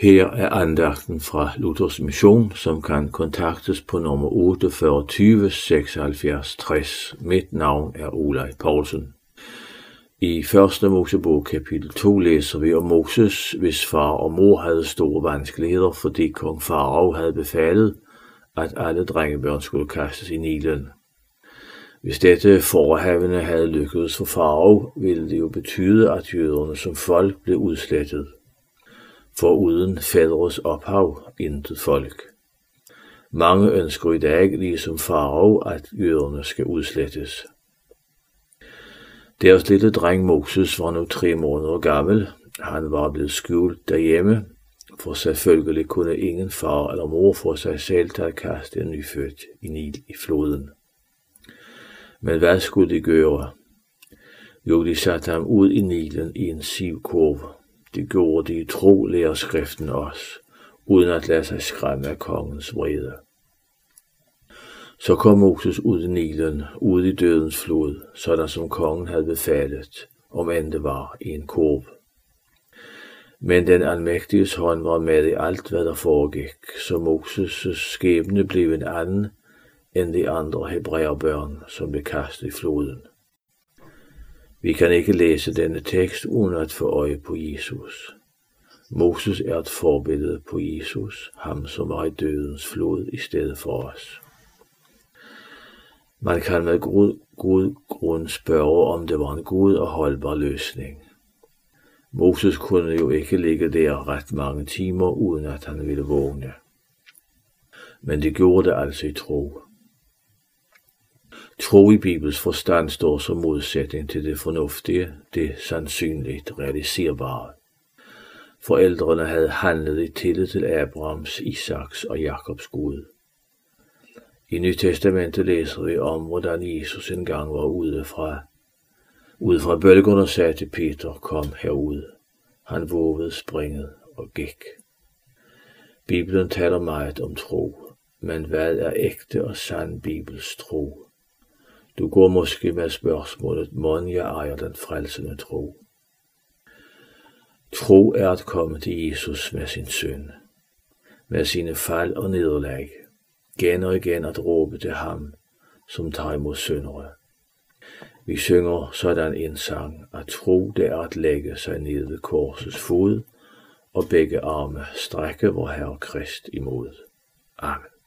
Her er andagten fra Luthers Mission, som kan kontaktes på nummer 48 76 60. Mit navn er Olaj Poulsen. I 1. Mosebog kapitel 2 læser vi om Moses, hvis far og mor havde store vanskeligheder, fordi kong Farao havde befalet, at alle drengebørn skulle kastes i Nilen. Hvis dette forhavende havde lykkedes for Farao, ville det jo betyde, at jøderne som folk blev udslettet for uden fædres ophav intet folk. Mange ønsker i dag, ligesom farao, at jøderne skal udslettes. Deres lille dreng Moses var nu tre måneder gammel. Han var blevet skjult derhjemme, for selvfølgelig kunne ingen far eller mor få sig selv til at kaste en nyfødt i Nil i floden. Men hvad skulle de gøre? Jo, de satte ham ud i Nilen i en sivkurve. Det gjorde de tro, skriften os, uden at lade sig skræmme af kongens vrede. Så kom Moses ud i Nilen, ud i dødens flod, sådan som kongen havde befalet, om end det var i en kurv. Men den almægtiges hånd var med i alt, hvad der foregik, så Moses' skæbne blev en anden end de andre hebræerbørn, som blev kastet i floden. Vi kan ikke læse denne tekst uden at få øje på Jesus. Moses er et forbillede på Jesus, ham som var i dødens flod i stedet for os. Man kan med god, god grund spørge, om det var en god og holdbar løsning. Moses kunne jo ikke ligge der ret mange timer, uden at han ville vågne. Men det gjorde det altså i tro. Tro i Bibels forstand står som modsætning til det fornuftige, det sandsynligt realiserbare. Forældrene havde handlet i tillid til Abrahams, Isaks og Jakobs Gud. I Nytestamentet læser vi om, hvordan Jesus engang var ude fra, ude fra bølgerne og sagde til Peter, kom herud. Han vågede springet og gik. Bibelen taler meget om tro, men hvad er ægte og sand Bibels tro? Du går måske med spørgsmålet, mon jeg ejer den frelsende tro? Tro er at komme til Jesus med sin søn, med sine fald og nederlag, igen og igen at råbe til ham, som tager imod syndere. Vi synger sådan en sang, at tro det er at lægge sig ned ved korsets fod, og begge arme strække vor Herre Krist imod. Amen.